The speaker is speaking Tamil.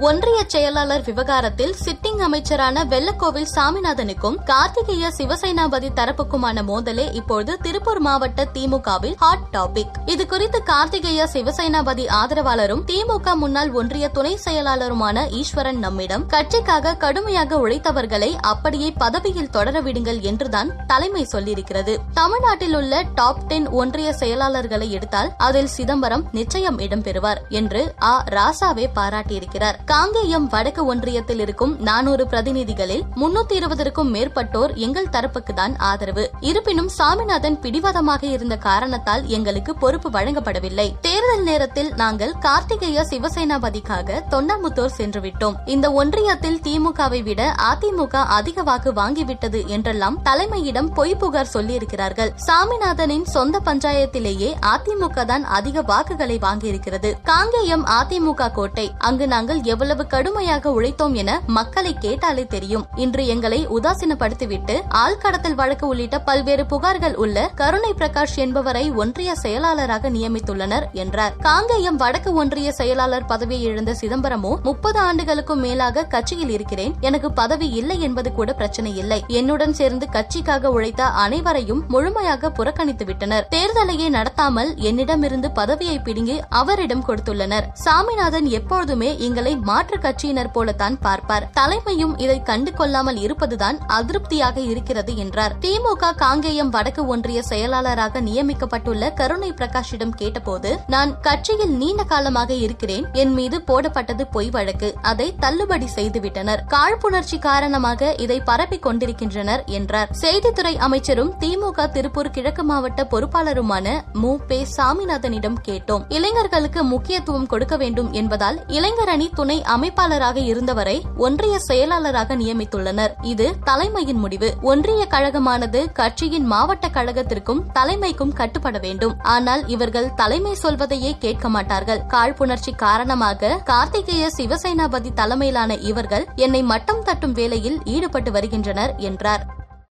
ஒன்றிய செயலாளர் விவகாரத்தில் சிட்டிங் அமைச்சரான வெள்ளக்கோவில் சாமிநாதனுக்கும் கார்த்திகேய சிவசேனாபதி தரப்புக்குமான மோதலே இப்போது திருப்பூர் மாவட்ட திமுகவில் ஹாட் டாபிக் இது குறித்து கார்த்திகேய சிவசேனாபதி ஆதரவாளரும் திமுக முன்னாள் ஒன்றிய துணை செயலாளருமான ஈஸ்வரன் நம்மிடம் கட்சிக்காக கடுமையாக உழைத்தவர்களை அப்படியே பதவியில் தொடர விடுங்கள் என்றுதான் தலைமை சொல்லியிருக்கிறது. தமிழ்நாட்டில் உள்ள டாப் டென் ஒன்றிய செயலாளர்களை எடுத்தால் அதில் சிதம்பரம் நிச்சயம் இடம்பெறுவார் என்று ஆ ராசாவே பாராட்டியிருக்கிறார். காங்கேயம் வடக்கு ஒன்றியத்தில் இருக்கும் நானூறு பிரதிநிதிகளில் முன்னூத்தி இருபதற்கும் மேற்பட்டோர் எங்கள் தரப்புக்கு தான் ஆதரவு. இருப்பினும் சாமிநாதன் பிடிவாதமாக இருந்த காரணத்தால் எங்களுக்கு பொறுப்பு வழங்கப்படவில்லை. தேர்தல் நேரத்தில் நாங்கள் கார்த்திகேய சிவசேனாபதிக்காக தொண்டாமுத்தூர் சென்றுவிட்டோம். இந்த ஒன்றியத்தில் திமுகவை விட அதிமுக அதிக வாக்கு வாங்கிவிட்டது என்றெல்லாம் தலைமையிடம் பொய் புகார் சொல்லியிருக்கிறார்கள். சாமிநாதனின் சொந்த பஞ்சாயத்திலேயே அதிமுக தான் அதிக வாக்குகளை வாங்கியிருக்கிறது. காங்கேயம் அதிமுக கோட்டை அங்கு நாங்கள் எவ்வளவு கடுமையாக உழைத்தோம் என மக்களை கேட்டாலே தெரியும். இன்று எங்களை உதாசீனப்படுத்திவிட்டு ஆள்கடத்தல் வழக்கு உள்ளிட்ட பல்வேறு புகார்கள் உள்ள கருணை பிரகாஷ் என்பவரை ஒன்றிய செயலாளராக நியமித்துள்ளனர் என்றார். காங்கேயம் வடக்கு ஒன்றிய செயலாளர் பதவியை இழந்த சிதம்பரமோ முப்பது ஆண்டுகளுக்கும் மேலாக கட்சியில் இருக்கிறேன். எனக்கு பதவி இல்லை என்பது கூட பிரச்சனை இல்லை. என்னுடன் சேர்ந்து கட்சிக்காக உழைத்த அனைவரையும் முழுமையாக புறக்கணித்து விட்டனர் தேர்தலையே நடத்தாமல் என்னிடமிருந்து பதவியை பிடுங்கி அவரிடம் கொடுத்துள்ளனர். சாமிநாதன் எப்பொழுதுமே எங்களை மாற்று கட்சியினர் போலத்தான் பார்ப்பார். தலைமையும் இதை கண்டு கொள்ளாமல் இருப்பதுதான் அதிருப்தியாக இருக்கிறது என்றார். திமுக காங்கேயம் வடக்கு ஒன்றிய செயலாளராக நியமிக்கப்பட்டுள்ள கருணை பிரகாஷிடம் கேட்டபோது நான் கட்சியில் நீண்ட காலமாக இருக்கிறேன். என் மீது போடப்பட்டது பொய் வழக்கு. அதை தள்ளுபடி செய்துவிட்டனர். காழ்ப்புணர்ச்சி காரணமாக இதை பரப்பிக் கொண்டிருக்கின்றனர் என்றார். செய்தித்துறை அமைச்சரும் திமுக திருப்பூர் கிழக்கு மாவட்ட பொறுப்பாளருமான மு. பே. சாமிநாதனிடம் கேட்டோம். இளைஞர்களுக்கு முக்கியத்துவம் கொடுக்க வேண்டும் என்பதால் இளைஞர் அணி துணை அமைப்பாளராக இருந்தவரை ஒன்றிய செயலாளராக நியமித்துள்ளனர். இது தலைமையின் முடிவு. ஒன்றிய கழகமானது கட்சியின் மாவட்ட கழகத்திற்கும் தலைமைக்கும் கட்டுப்பட வேண்டும். ஆனால் இவர்கள் தலைமை சொல்வதையே கேட்க மாட்டார்கள். காழ்ப்புணர்ச்சி காரணமாக கார்த்திகேய சிவசேனாபதி தலைமையிலான இவர்கள் என்னை மட்டம் தட்டும் வேலையில் ஈடுபட்டு வருகின்றனர் என்றார்.